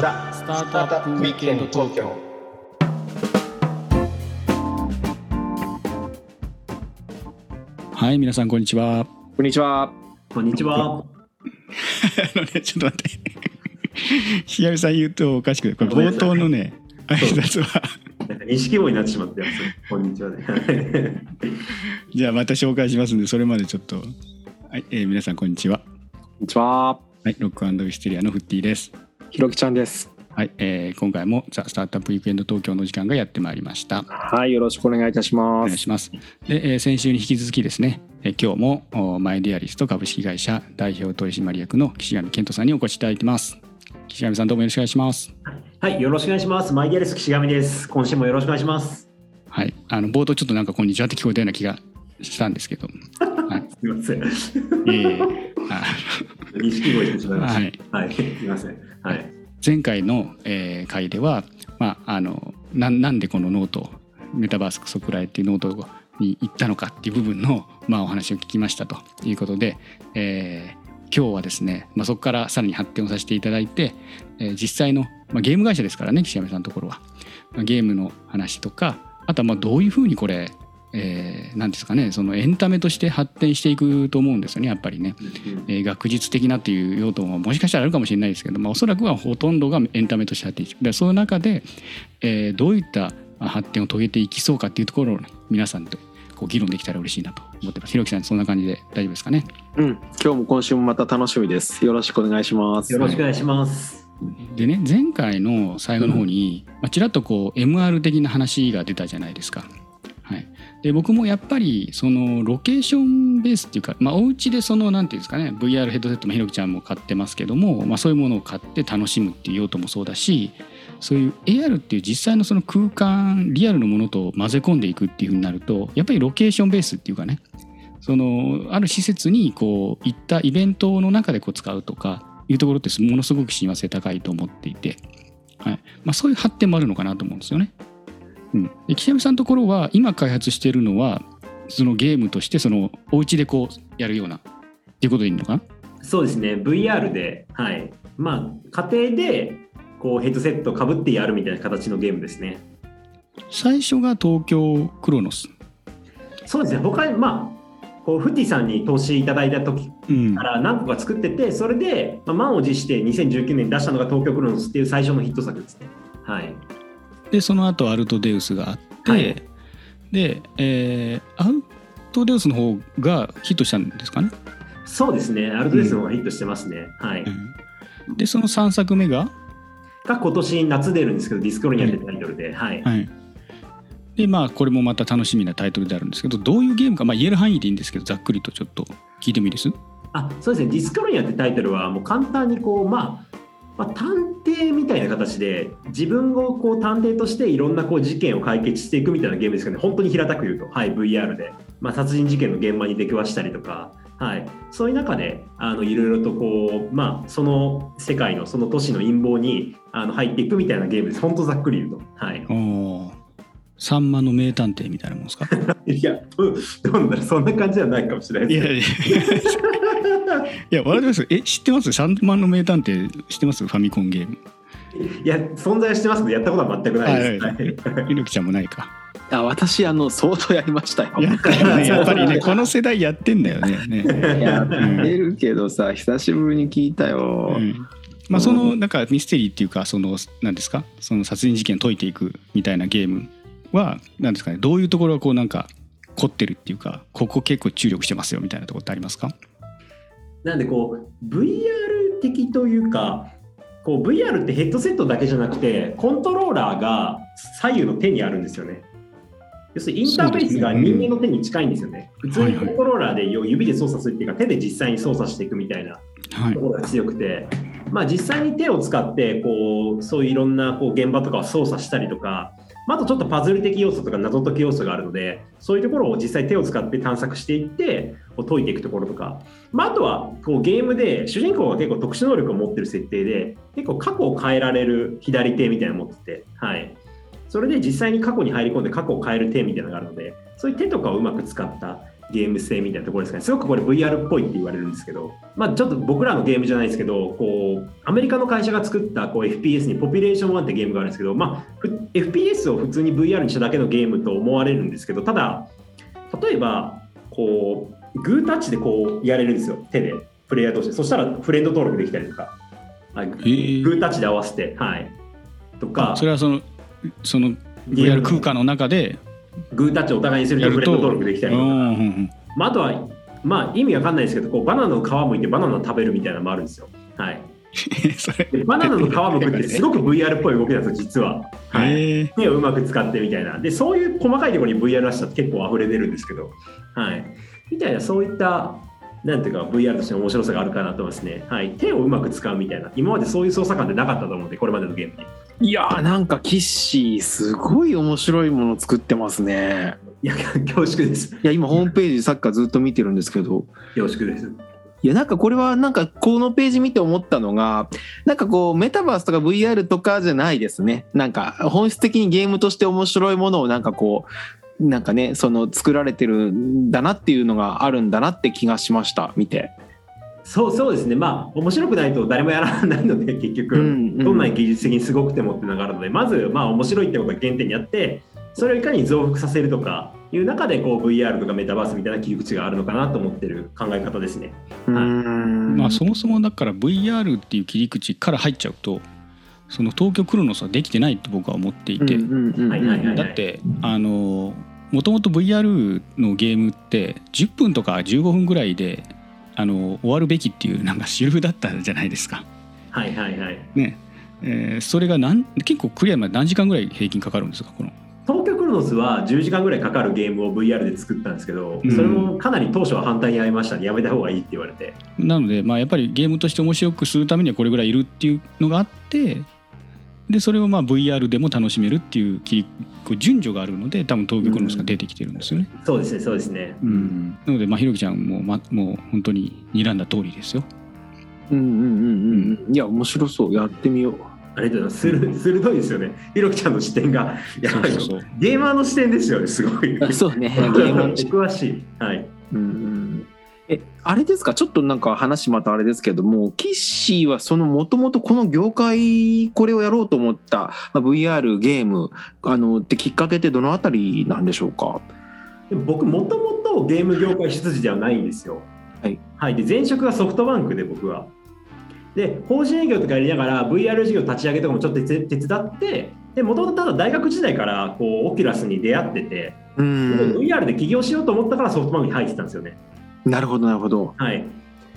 ザ・スタートアップウィークエンド東京はい、皆さんこんにちは。こんにちは。こんにちは。あのね、ちょっと待って。ひやみさん言うとおかしくて、これ冒頭のね、挨拶は、なんか錦鯉になってしまってます。こんにちはね。じゃあまた紹介しますんで、それまでちょっと。はい、えー皆さんこんにちは。こんにちは。はい、ロックウィステリアのフッティです。ひろきちゃんです。はい、えー今回もザ・スタートアップウィークエンド東京の時間がやってまいりました。はい、よろしくお願いいたしおます。願いします。で、えー先週に引き続きですね、えー今日もおマイディアリスト株式会社代表取締役の岸上健人さんにお越しいただいてます。岸上さんどうもよろしくお願いします。はい、よろしくお願いします。マイディアレス岸上です。今週もよろしくお願いします。はい、あの冒頭ちょっとなんかこんにちはって聞こえたような気がしたんですけど、はい、すみません。えーあ錦鯉してしまいましはい、た。はい、すみません。はい。前回の、えー回では、まあ、あのなんなんでこのノートメタバースクソくらえっていうノートに至ったのかっていう部分の、まあ、お話を聞きましたということで、えー今日はですね、まあ、そこからさらに発展をさせていただいて、えー実際の、まあ、ゲーム会社ですからね岸上さんのところは、まあゲームの話とかあとはまあどういうふうにこれ、えーなんですかねそのエンタメとして発展していくと思うんですよねやっぱりね。えー学術的なという用途ももしかしたらあるかもしれないですけど、まあ、おそらくはほとんどがエンタメとして発展していくでその中で、えーどういったあ発展を遂げていきそうかっていうところをね、皆さんとこう議論できたら嬉しいなと思ってます。ひろきさんそんな感じで大丈夫ですかね？うん、今日も今週もまた楽しみです。よろしくお願いします。よろしくお願いします。でね前回の最後の方に、まあ、ちらっとこう MR 的な話が出たじゃないですか。で僕もやっぱりそのロケーションベースっていうか、まあ、お家でそのなんていうんですかね VR ヘッドセットもひろきちゃんも買ってますけども、まあ、そういうものを買って楽しむっていう用途もそうだしそういう AR っていう実際のその空間リアルのものと混ぜ込んでいくっていうふうになるとやっぱりロケーションベースっていうかねそのある施設にこう行ったイベントの中でこう使うとかいうところってものすごく親和性高いと思っていて、はいまあ、そういう発展もあるのかなと思うんですよね。うん、で岸上さんのところは今開発しているのはそのゲームとしてそのお家でこうやるようなっていうことでいいのか？なそうですね。VR で、はい。まあ、家庭で、こう、ヘッドセットかぶってやるみたいな形のゲームですね。最初が東京クロノス。そうですね。他に、まあ、こう、フッティさんに投資いただいた時うんから何個か作ってて、それで、まあ、満を持して2019年に出したのが東京クロノスっていう最初のヒット作ですね。はい。でその後アルトデウスがあって、はいで、えーアルトデウスの方がヒットしたんですかね？そうですね。アルトデスの方がヒットしてますね。はい。うんでその3作目が、が今年夏出るんですけど、ディスクロニアってタイトルで、はい。はい、でまあこれもまた楽しみなタイトルであるんですけどどういうゲームか、まあ、言える範囲でいいんですけどざっくりとちょっと聞いてもいいです？あそうですね、ディスクロニアってタイトルは、もう簡単にこう、まあ、まあ、探偵みたいな形で、自分をこう探偵としていろんなこう事件を解決していくみたいなゲームですけどね、本当に平たく言うと、はい、VR で、まあ、殺人事件の現場に出くわしたりとか、はい、そういう中であのいろいろとこう、まあ、その世界のその都市の陰謀にあの入っていくみたいなゲームです、本当ざっくり言うと。はい、さんまの名探偵みたいなもんですか？いや、どんだろう、そんな感じじゃないかもしれないいです。いや いや。笑ってます。え知ってます？さんまの名探偵知ってます？ファミコンゲーム。いや、存在はしてますけど、やったことは全くないです。はいはい。ひろきちゃんもないか。あ、私あの相当やりましたよ。やったよねやっぱりねこの世代やってんだよね。ね、やってるけどさ、久しぶりに聞いたよ。うん。まあそのなんかミステリーっていうかその何ですか？その殺人事件を解いていくみたいなゲームは何ですかねどういうところがこうなんか凝ってるっていうかここ結構注力してますよみたいなところってありますか？なんでこう VR 的というかこう VR ってヘッドセットだけじゃなくてコントローラーが左右の手にあるんですよね。要するにインターフェースが人間の手に近いんですよね。普通にコントローラーで指で操作するっていうか手で実際に操作していくみたいなはいところが強くて、まあ、実際に手を使ってこうそういういろんなこう現場とかを操作したりとか、まあ、とちょっとパズル的要素とか謎解き要素があるのでそういうところを実際手を使って探索していってこう解いていくところとか、まあ、あとはこうゲームで主人公が結構特殊能力を持ってる設定で結構過去を変えられる左手みたいなのを持ってて、はい、それで実際に過去に入り込んで過去を変える手みたいなのがあるのでそういう手とかをうまく使ったゲーム性みたいなところですかね。すごくこれ VR っぽいって言われるんですけど、まあちょっと僕らのゲームじゃないですけど、こう、アメリカの会社が作ったこう FPS にポピュレーション1ってゲームがあるんですけど、まあ、ふ FPS を普通に VR にしただけのゲームと思われるんですけど、ただ、例えば、こう、グータッチでこうやれるんですよ、手で、プレイヤーとして。そしたらフレンド登録できたりとか、はい、グータッチで合わせて、はい。とか、それはそのその VR 空間の中でグータッチをお互いにするととフレンド登録できたりとか。まあ、あとは、まあ、意味わかんないですけどこうバナナの皮むいてバナナ食べるみたいなのもあるんですよ。はい、バナナの皮むくってすごく VR っぽい動きなんですよ実は。はい、手をうまく使ってみたいな。でそういう細かいところに VR らしさって結構溢れ出るんですけど、はい、みたいなそういったなんていうか VR としての面白さがあるかなと思いますね、はい、手をうまく使うみたいな。今までそういう操作感ってなかったと思うのでこれまでのゲームに。いやーなんかキッシーすごい面白いもの作ってますねいや恐縮ですいや今ホームページサッカーずっと見てるんですけど恐縮です。いやなんかこれはなんかこのページ見て思ったのがなんかこうメタバースとか VR とかじゃないですねなんか本質的にゲームとして面白いものをなんかこうなんかねその作られてるんだなっていうのがあるんだなって気がしました見て。そうそうですね、まあ、面白くないと誰もやらないので、結局、うんうん。どんなに技術的にすごくてもっていうのがあるので、まず、まあ、面白いってことが原点にあって、それをいかに増幅させるとかいう中で、こう、VR とかメタバースみたいな切り口があるのかなと思ってる考え方ですね。うーん。まあそもそもだから VR っていう切り口から入っちゃうとその東京クロノスはできてないと僕は思っていて、だってあのもともと VR のゲームって10分とか15分ぐらいであの終わるべきっていうなんか主流だったじゃないですか。はいはいはい。ねえーそれが何結構クリアまで何時間ぐらい平均かかるんですかこの？東京クロノスは10時間ぐらいかかるゲームを VR で作ったんですけど、うんそれもかなり当初は反対に遭いましたね、やめた方がいいって言われて。なので、まあ、やっぱりゲームとして面白くするためにはこれぐらいいるっていうのがあってでそれをまあ VR でも楽しめるっていう切りこう順序があるので多分東京クロノスが出てきてるんですよね。そうですね、そうですね。うんなので、まあ、ひろきちゃんも、ま、もう本当に睨んだ通りですよ。うんうんうんうんうんいや面白そうやってみようありがとうございます。鋭鋭いですよね。ひろきちゃんの視点が、やばいそうそうそうゲーマーの視点ですよね、すごい。そうね ゲゲームのお詳しい。はい。うんうんえあれですか？ちょっとなんか話またあれですけどもキッシーはそのもともとこの業界これをやろうと思った、まあ、VR ゲームあのってきっかけってどのあたりなんでしょうか？僕、もともとゲーム業界出自ではないんですよ。はい。はい、で前職がソフトバンクで、僕は。で、法人営業とかやりながら VR 事業立ち上げとかもちょっと手手伝って、で、もともとただ大学時代からこうオキュラスに出会ってて、VR で起業しようと思ったからソフトバンクに入ってたんですよね。なるほどなるほど、はい。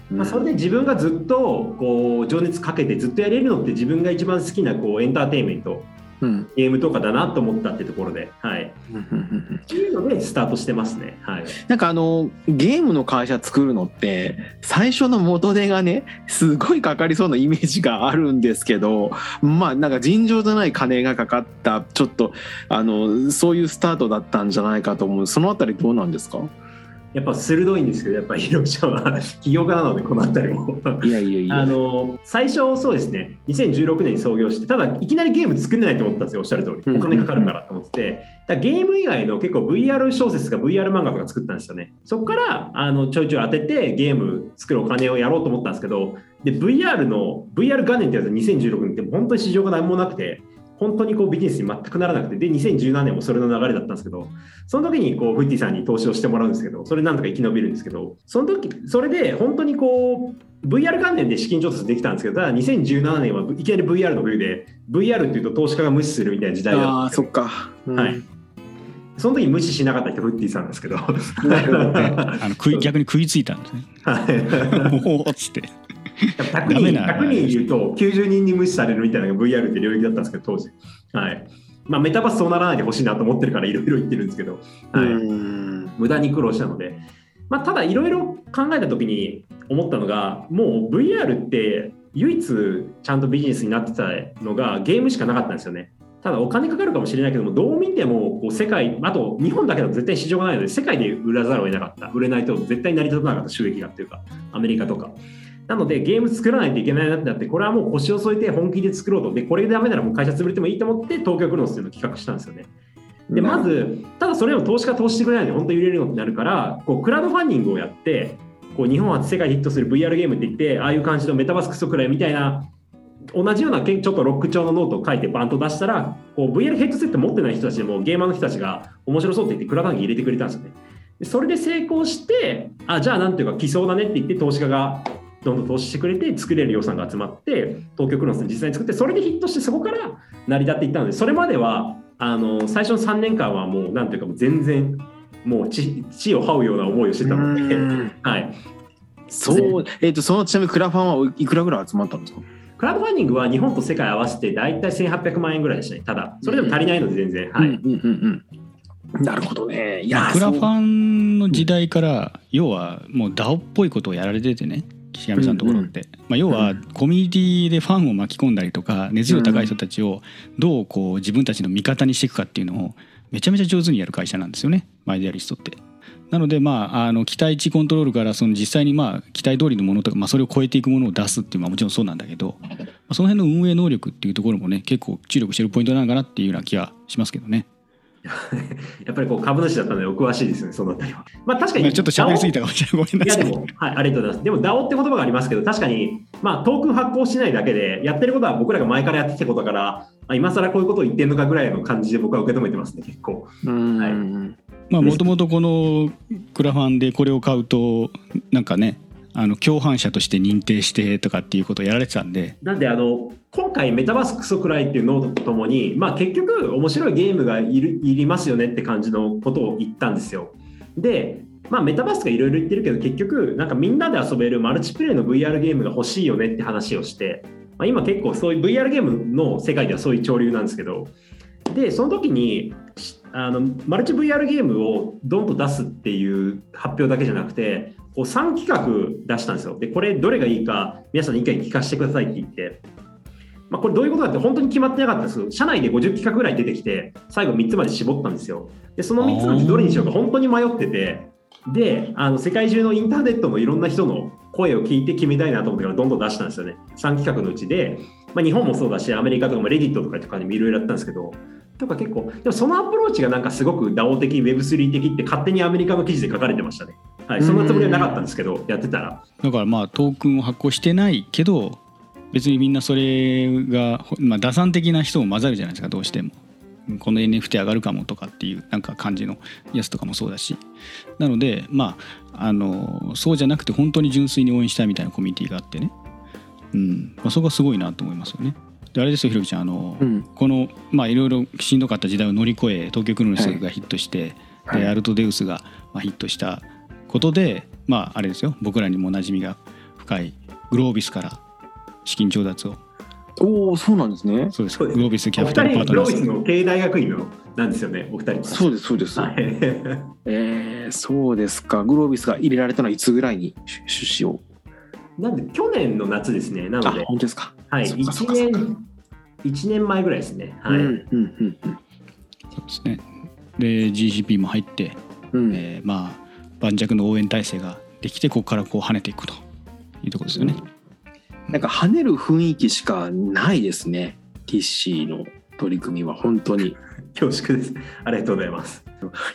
まあ、それで自分がずっとこう情熱かけてずっとやれるのって自分が一番好きなこうエンターテインメントうん。ゲームとかだなと思ったってところで、はい、っていうのでスタートしてますね。はい、なんかあのゲームの会社作るのって最初の元手がねすごいかかりそうなイメージがあるんですけどまあなんか尋常じゃない金がかかったちょっとあのそういうスタートだったんじゃないかと思う。そのあたりどうなんですか？やっぱ鋭いんですけどやっぱりひろきちゃんは 起業家なのでこの辺りも。いやいやいや。あの最初そうですね。2016年に創業してただいきなりゲーム作れないと思ったんですよおっしゃる通うん。りお金かかるからと思って。てだゲーム以外の結構 VR 小説とか VR 漫画とか作ったんですよね。そこからあのちょいちょい当ててゲーム作るお金をやろうと思ったんですけどで VR の VR 元年ってやつは2016年って本当に市場が何もなくて本当にこうビジネスに全くならなくてで2017年もそれの流れだったんですけどその時にこうフッティさんに投資をしてもらうんですけどそれなんとか生き延びるんですけどその時それで本当にこう VR 関連で資金調達できたんですけどただ2017年はいきなり VR の冬で VR っていうと投資家が無視するみたいな時代だったああんですよそっか、うん。はい。その時無視しなかった人フッティさんなんですけど。あの食い逆に食いついたんですね。はい。おおっつって。100ダ人メな100人いると90人に無視されるみたいなのが VR って領域だったんですけど当時。はい。まあメタバースそうならないでほしいなと思ってるからいろいろ言ってるんですけど、はい。うん。無駄に苦労したので、まあ、ただいろいろ考えた時に思ったのがもう VR って唯一ちゃんとビジネスになってたのがゲームしかなかったんですよね。ただお金かかるかもしれないけどもどう見てもこう世界あと日本だけだと絶対市場がないので世界で売らざるを得なかった。売れないと絶対成り立たなかった収益がっていうかアメリカとかなのでゲーム作らないといけないなってなってこれはもう腰を据えて本気で作ろうと。でこれでダメならもう会社潰れてもいいと思って東京クロノスっていうのを企画したんですよね。でまずただそれを投資家投資してくれないので本当に売れるのになるからこうクラウドファンディングをやってこう日本初世界でヒットする VR ゲームって言ってああいう感じのメタバースクソくらえみたいな同じようなけちょっとロック調のノートを書いてバンと出したらこう VR ヘッドセット持ってない人たちでもゲーマーの人たちが面白そうって言ってクラウドファンディング入れてくれたんですよね。でそれで成功してあじゃあなんていうか来そうだねって言って投資家がどんどん投資してくれて作れる予算が集まって東京クロノスで実際に作ってそれでヒットしてそこから成り立っていったのでそれまではあの最初の3年間はもうなんていうかもう全然もう地地を這うような思いをしてたので、うん。はい、そう、えっ、と、そのちなみにクラファンはいくらぐらい集まったんですか？クラウドファンディングは日本と世界合わせて大体1800万円ぐらいでしたねただ。それでも足りないので全然、はいうんうんうん。うん。なるほどね。いやークラファンの時代から要はもう DAO っぽいことをやられててね岸上さんのところって、まあ、要はコミュニティでファンを巻き込んだりとか熱量高い人たちをどうこう自分たちの味方にしていくかっていうのをめちゃめちゃ上手にやる会社なんですよね。マイデアリストって。なのでまああの期待値コントロールからその実際にまあ期待通りのものとか、まあ、それを超えていくものを出すっていうのはもちろんそうなんだけどまあその辺の運営能力っていうところもね結構注力してるポイントなのかなっていうような気がしますけどね。やっぱりこう株主だったのでお詳しいですよねそのあたりはまあ確かにまあちょっと喋りすぎたかもしれないごめんなさい。いやでも、はい、ありがとうございます。でも DAO って言葉がありますけど、確かに、まあ、トークン発行しないだけで、やってることは僕らが前からやってきたことだから、あ今更こういうことを言ってるのかぐらいの感じで僕は受け止めてますね、結構。うん、はいまあもともとこのクラファンでこれを買うとなんかねあの共犯者として認定してとかっていうことをやられてたんでなんで、あの、今回、メタバースクソくらえっていうノートとともに、まあ、結局、面白いゲームがいるいりますよねって感じのことを言ったんですよ。で、まあ、メタバースがいろいろ言ってるけど、結局、なんかみんなで遊べるマルチプレイの VR ゲームが欲しいよねって話をして、まあ、今結構そういう VR ゲームの世界ではそういう潮流なんですけど、で、その時に、あのマルチ VR ゲームをドンと出すっていう発表だけじゃなくて、こう3企画出したんですよ。で、これどれがいいか、皆さんに意見聞かせてくださいって言って、まあ、これどういうことかって本当に決まってなかったんですけど、社内で50企画ぐらい出てきて、最後3つまで絞ったんですよ。で、その3つのうちどれにしようか本当に迷ってて、で、あの世界中のインターネットのいろんな人の声を聞いて決めたいなと思ってからどんどん出したんですよね。3企画のうちで、まあ、日本もそうだし、アメリカとかもレディットとかとかにもいろいろやったんですけど、とか結構、でもそのアプローチがなんかすごく DAO 的、Web3 的って勝手にアメリカの記事で書かれてましたね。はい、そんなつもりはなかったんですけど、やってたら。だからまあトークンを発行してないけど別にみんなそれが、ほまあ、打算的な人も混ざるじゃないですかどうしても。この NFT 上がるかもとかっていうなんか感じのやつとかもそうだしなのでまああのそうじゃなくて本当に純粋に応援したいみたいなコミュニティがあってね、うんまあ、そこはすごいなと思いますよね。であれですよひろきちゃんあの、うんこのまあいろいろしんどかった時代を乗り越え東京クロノスがヒットして、はいでアルトデウスがまあヒットしたことでまああれですよ僕らにも馴染みが深いグロービスから資金調達をおお、そうなんですね。そうですそうですグロービスキおャピタルパー二人、グロートナーズビスの経営大学院のなんですよね、お二人。そうです、そうです。はい えー、そうですか。グロービスが入れられたのはいつぐらいに出出資を？なんで去年の夏ですね。なあので、、本当ですか。はい、そっかそっ1かそっか年、一年前ぐらいですね。はい。うん、うん、うん、そうですねで GCP も入って、うん。うんえーまあ盤石の応援体制ができてここからこう跳ねていくというところですよね。なんか跳ねる雰囲気しかないですね。ティッシーの取り組みは本当に。恐縮です。ありがとうございます。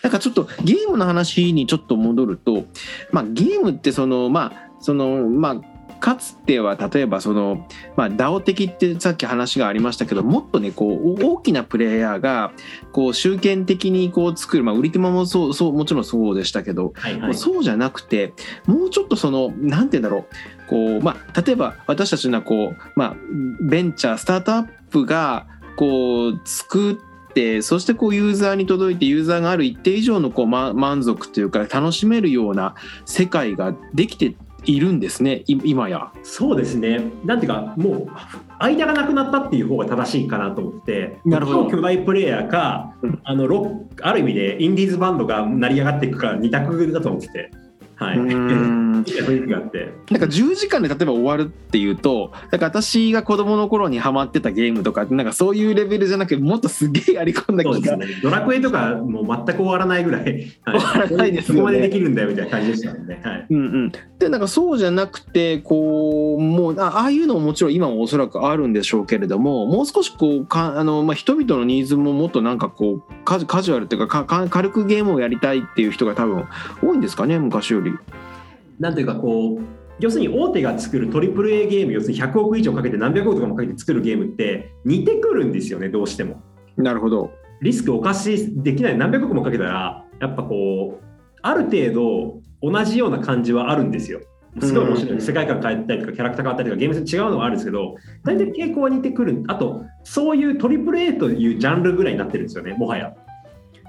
なんかちょっとゲームの話にちょっと戻ると、まあ、ゲームってそのまあそのまあかつては例えばその、まあ、DAO 的ってさっき話がありましたけどもっとねこう大きなプレイヤーがこう集権的にこう作る、まあ、売り手間もそうそうもちろんそうでしたけど、はいはい。そうじゃなくてもうちょっとそのなんて言うんだろうこう、まあ、例えば私たちのこう、まあ、ベンチャースタートアップがこう作ってそしてこうユーザーに届いてユーザーがある一定以上のこう、ま、満足というか楽しめるような世界ができているんですねい今や。そうですね。なんていうか、もう、間がなくなったっていう方が正しいかなと思って、なるほど超巨大プレイヤーかうん、あのロある意味でインディーズバンドが成り上がっていくか、二択だと思ってて。はい。雰囲気があって。なんか10時間で例えば終わるっていうとなんか私が子供の頃にハマってたゲームとかなんかそういうレベルじゃなくてもっとすげえやり込んだ気がね。ドラクエとかもう全く終わらないぐらい、はい、終わらないですよねそこまでできるんだよみたいな感じでしたんで、はい。うんうん、でなんかそうじゃなくてこうもうあああいうのももちろん今もおそらくあるんでしょうけれどももう少しこうかあの、まあ、人々のニーズももっとなんかこうカジカジュアルっていうかかか軽くゲームをやりたいっていう人が多分多いんですかね昔より。なんというかこう、要するに大手が作る AAA ゲーム、要するに100億以上かけて何百億とかもかけて作るゲームって似てくるんですよね、どうしても。なるほど。リスクお貸しできない何百億もかけたら、やっぱこう、ある程度同じような感じはあるんですよ。すごい面白い。うん世界観変えたりとか、キャラクター変わったりとか、ゲーム性違うのはあるんですけど、大体傾向は似てくる。あと、そういう AAA というジャンルぐらいになってるんですよね、もはや。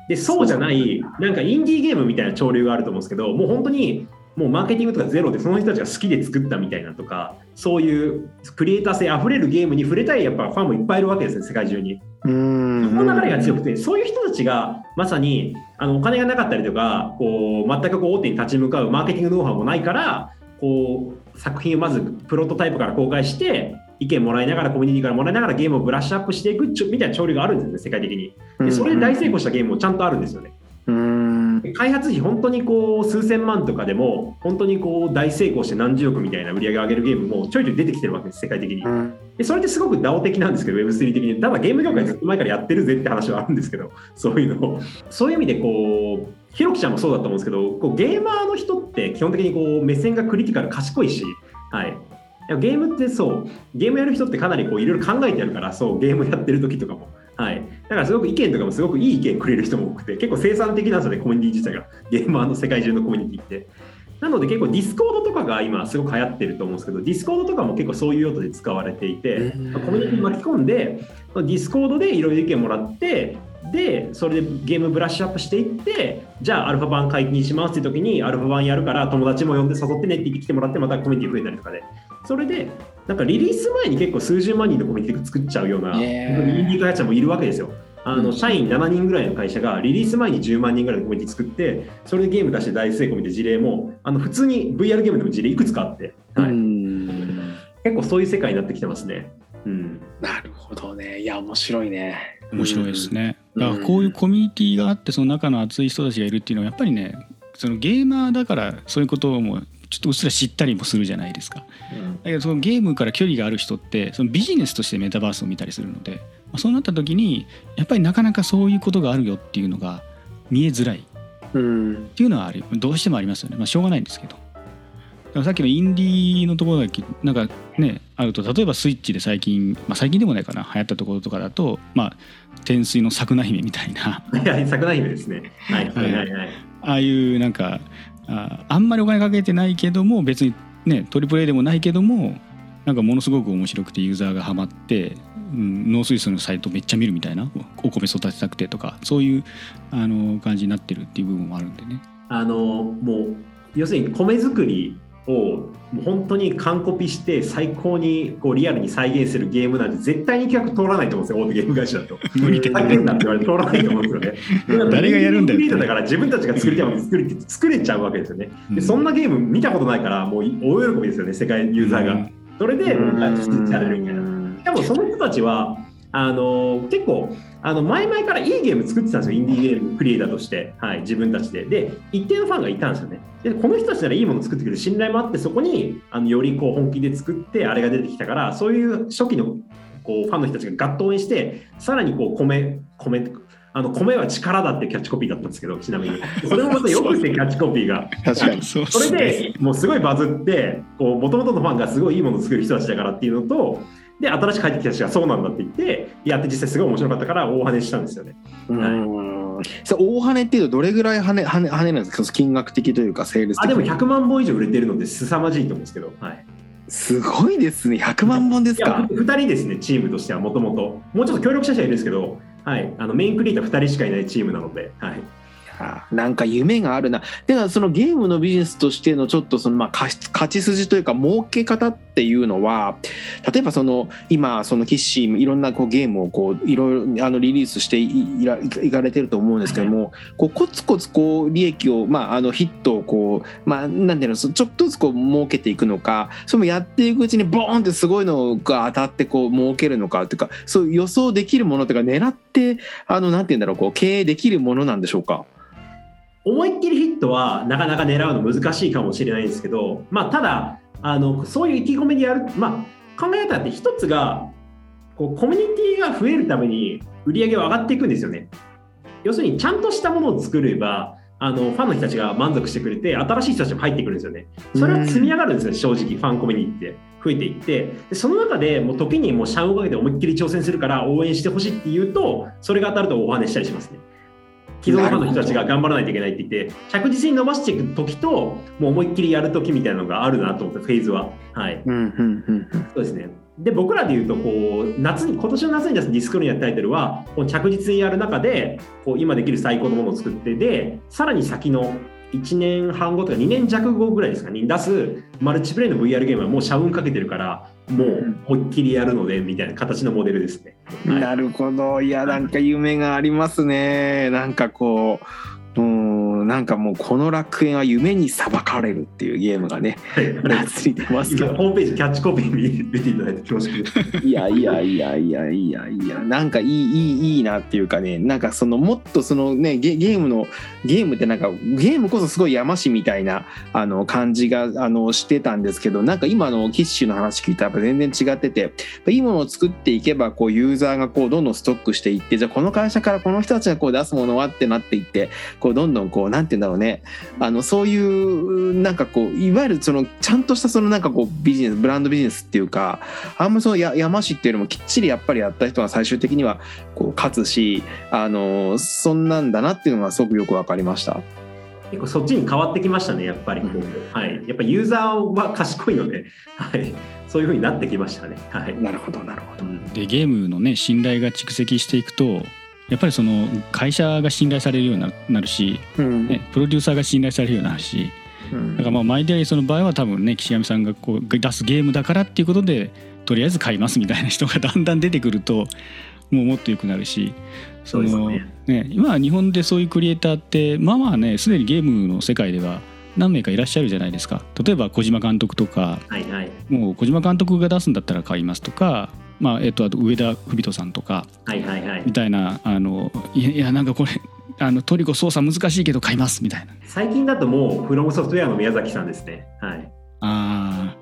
で、そうじゃない、なんかインディーゲームみたいな潮流があると思うんですけど、もう本当に、もうマーケティングとかゼロでその人たちが好きで作ったみたいなとかそういうクリエイター性あふれるゲームに触れたいやっぱファンもいっぱいいるわけですね世界中に。うーんその流れが強くて、そういう人たちがまさにあのお金がなかったりとかこう全くこう大手に立ち向かうマーケティングノウハウもないからこう作品をまずプロトタイプから公開して意見もらいながらコミュニティからもらいながらゲームをブラッシュアップしていくちょみたいな潮流があるんですね世界的に。でそれで大成功したゲームもちゃんとあるんですよね。うーん開発費本当にこう数千万とかでも本当にこう大成功して何十億みたいな売り上げを上げるゲームもちょいちょい出てきてるわけです世界的に。でそれってすごく DAO 的なんですけど Web3 的に。ただゲーム業界ずっと前からやってるぜって話はあるんですけど そういうの。をそういう意味でこうひろきちゃんもそうだと思うんですけどこうゲーマーの人って基本的にこう目線がクリティカル賢いし、はい、いやゲームってそうゲームやる人ってかなりこういろいろ考えてあるからそうゲームやってる時とかも。はい、だからすごく意見とかもすごくいい意見くれる人も多くて結構生産的なんですよねコミュニティ自体がゲーマーの世界中のコミュニティって。なので結構 Discord とかが今すごく流行ってると思うんですけど Discord とかも結構そういう用途で使われていてうんコミュニティに巻き込んでDiscord でいろいろ意見もらってでそれでゲームブラッシュアップしていってじゃあアルファ版解禁しますって時にアルファ版やるから友達も呼んで誘ってねって言ってきてもらってまたコミュニティ増えたりとかでそれでなんかリリース前に結構数十万人のコミュニティ作っちゃうような、ねえ本当にインディー開発者もいるわけですよ。あの社員7人ぐらいの会社がリリース前に10万人ぐらいのコミュニティ作ってそれでゲーム出して大成功みたいな事例もあの普通に VR ゲームでも事例いくつかあって、はいうん結構そういう世界になってきてますね。うんなるほどねいや面白いね。面白いですね。だからこういうコミュニティがあってその中の熱い人たちがいるっていうのはやっぱりねそのゲーマーだからそういうことをもちょっとうっすら知ったりもするじゃないですか。だけどそのゲームから距離がある人ってそのビジネスとしてメタバースを見たりするので、まあそうなった時にやっぱりなかなかそういうことがあるよっていうのが見えづらいっていうのはあるどうしてもありますよね。まあしょうがないんですけど。だからさっきのインディーのところだけなんかねあると例えばスイッチで最近、まあ、最近でもないかな流行ったところとかだとまあ天水の桜姫みたいな 桜姫ですね。はい、はい、はい、はい。ああいうなんかああんまりお金かけてないけども別にねトリプル A でもないけどもなんかものすごく面白くてユーザーがハマって、うん、農水素のサイトめっちゃ見るみたいなお米育てたくてとかそういうあの感じになってるっていう部分もあるんでね。あの、もう、要するに米作りを本当に完コピして最高にこうリアルに再現するゲームなんて絶対に企画通らないと思うんですよ、大手ゲーム会社だと。無理でふざけんなって言われて通らないと思うんですよね。誰がやるんだよクリエイターだから自分たちが作りたいもの作り作れちゃうわけですよね。でそんなゲーム見たことないからもう大喜びですよね、世界ユーザーが。うんそれで、作っちゃれるみたいな。しかもその人たちはあの結構あの前々からいいゲーム作ってたんですよインディーゲームクリエイターとして、はい、自分たちで。で一定のファンがいたんですよね。でこの人たちならいいものを作ってくれる信頼もあってそこにあのよりこう本気で作ってあれが出てきたからそういう初期のこうファンの人たちがガッと応援してさらにこう米米あの米は力だってキャッチコピーだったんですけどちなみに。それもまたよくしてキャッチコピーが。確かに。そうそれでもうすごいバズってもともとのファンがすごいいいものを作る人たちだからっていうのとで新しく入ってきた人がそうなんだって言ってやって実際すごい面白かったから大跳ねしたんですよね。うん。それ大跳ねっていうとどれぐらい跳ね跳ね跳ねなんですか？金額的というかセールス的あでもに100万本以上売れてるので凄まじいと思うんですけど、はい、すごいですね。100万本ですか？2人ですねチームとしてはもともと。もうちょっと協力者者いるんですけど、はい、あのメインクリエイター2人しかいないチームなので、はい、あなんか夢があるな。だからそのゲームのビジネスとしてのちょっとそのまあ勝ち筋というか儲け方っていうのは例えばその今そのキッシーいろんなこうゲームをこういろいろあのリリースしていいらいかれてると思うんですけどもこうコツコツこう利益をまああのヒットをこうまあなんていうのちょっとずつこう儲けていくのかそれもやっていくうちにボーンってすごいのが当たってこう儲けるのかっていうかそういう予想できるものというか狙ってあのなんていうんだろうこう経営できるものなんでしょうか？思いっきりヒットはなかなか狙うの難しいかもしれないんですけど、まあ、ただあのそういう意気込みでやる、まあ、考え方って一つがこうコミュニティが増えるために売り上げは上がっていくんですよね。要するにちゃんとしたものを作ればあのファンの人たちが満足してくれて新しい人たちも入ってくるんですよね。それは積み上がるんですよ、正直ファンコミュニティって増えていってでその中でもう時にもう社運をかけて思いっきり挑戦するから応援してほしいって言うとそれが当たるとお話したりしますね。既存ファンの人たちが頑張らないといけないって言って着実に伸ばしていく時ともう思いっきりやる時みたいなのがあるなと思ってフェーズは。はい、うんうんうんうんそうですね。で僕らで言うとこう夏に今年の夏に出すディスクロニアタイトルはこう着実にやる中でこう今できる最高のものを作ってでさらに先の1年半後とか2年弱後ぐらいですかに出すマルチプレイの VR ゲームはもう社運かけてるからもう思いっきりやるのでみたいな形のモデルですね。はい。なるほど。いやなんか夢がありますね。なんかこううんなんかもうこの楽園は夢に裁かれるっていうゲームがね夏に出ますけど今ホームページキャッチコピー見見ていただいて恐縮。いやいやいやいやいやいやなんかいいいいいいなっていうかねなんかそのもっとそのねゲゲームのゲームってなんかゲームこそすごい山師みたいなあの感じがあのしてたんですけどなんか今のキッシュの話聞いたらやっぱ全然違ってていいものを作っていけばこうユーザーがこうどんどんストックしていってじゃあこの会社からこの人たちがこう出すものはってなっていってこうどんどんこうなんて言うんだろうね。あのそういうなんかこういわゆるそのちゃんとしたそのなんかこうビジネスブランドビジネスっていうかあんまそのや山師っていうよりもきっちりやっぱりやった人が最終的にはこう勝つしあのそんなんだなっていうのがすごくよく分かりました。結構そっちに変わってきましたねやっぱり、う。ん。はい、やっぱユーザーは賢いので、はい、そういう風になってきましたね。はい。なるほどなるほど。でゲームのね信頼が蓄積していくとやっぱりその会社が信頼されるようにななるし、うん。ね、プロデューサーが信頼されるようになるしうん。だからまあマイデアリーその場合は多分ね岸上さんがこう出すゲームだからっていうことでとりあえず買いますみたいな人がだんだん出てくるともうもっと良くなるしそのそうですね今日本でそういうクリエイターってまあまあねすでにゲームの世界では何名かいらっしゃるじゃないですか例えば小島監督とかはいはいもう小島監督が出すんだったら買いますとか、まあえっとあと上田文人さんとかはいはいはいみたいなあのいやいやなんかこれあのトリコ操作難しいけど買いますみたいな最近だともうフロムソフトウェアの宮崎さんですね。はいあ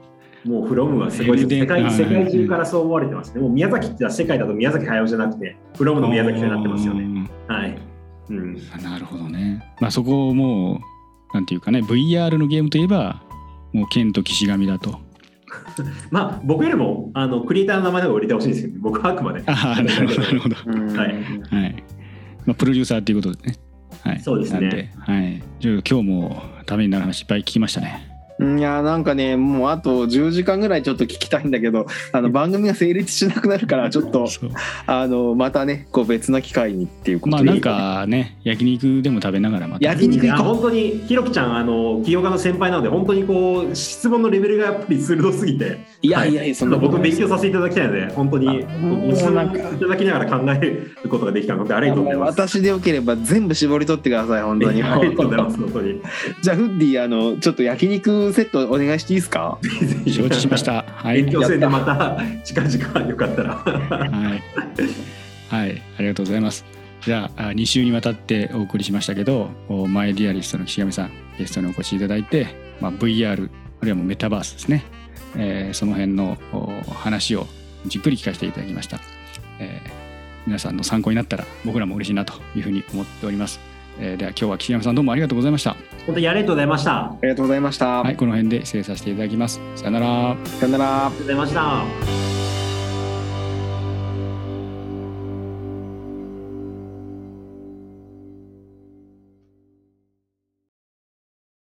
もうフロムはすごい世界世界中からそう思われてますね。もう宮崎って世界だと宮崎駿じゃなくて、フロムーの宮崎になってますよね。ねはい。うん、なるほどね。まあそこをもうなんていうかね VR のゲームといえばもう剣と岸上だと。まあ僕よりもあのクリエイターの名前の方が売れてほしいんですけど、僕はあくまで。ああなるほどなるほど。うんはいはい。まあプロデューサーっていうことでね。はい。そうですねなんではい。じゃあ今日もためになる話いっぱい聞きましたね。いやなんかねもうあと10時間ぐらいちょっと聞きたいんだけどあの番組が成立しなくなるから ちょっとあのまたねこう別な機会にっていうことで。まあなんかね焼肉でも食べながらまた。焼肉行こ本当にひろきちゃんあの清岡の先輩なので本当にこう質問のレベルがやっぱり鋭すぎていやいやいやそんな僕勉強させていただきたいので本当にもうご質問なんかいただきながら考えることができたのでありがとうございます。私でよければ全部絞り取ってください本当にありがとうございます本当に。じゃあフッディあのちょっと焼肉セットお願いしていいですか？承知しました。はい。勉強戦でまた近々よかったら。はい。はい、ありがとうございます。じゃあ、あ2週にわたってお送りしましたけど、おマイディアリストの岸上さん、ゲストにお越しいただいて、まあ、VR、あるいはもうメタバースですね、えーその辺のお話をじっくり聞かせていただきました。えー皆さんの参考になったら僕らも嬉しいなというふうに思っております。えーでは今日は岸上さんどうもありがとうございました。本当にありがとうございました。あありがとうございました、はい、この辺で失礼させていただきます。さよなら。さよならりがとうございました。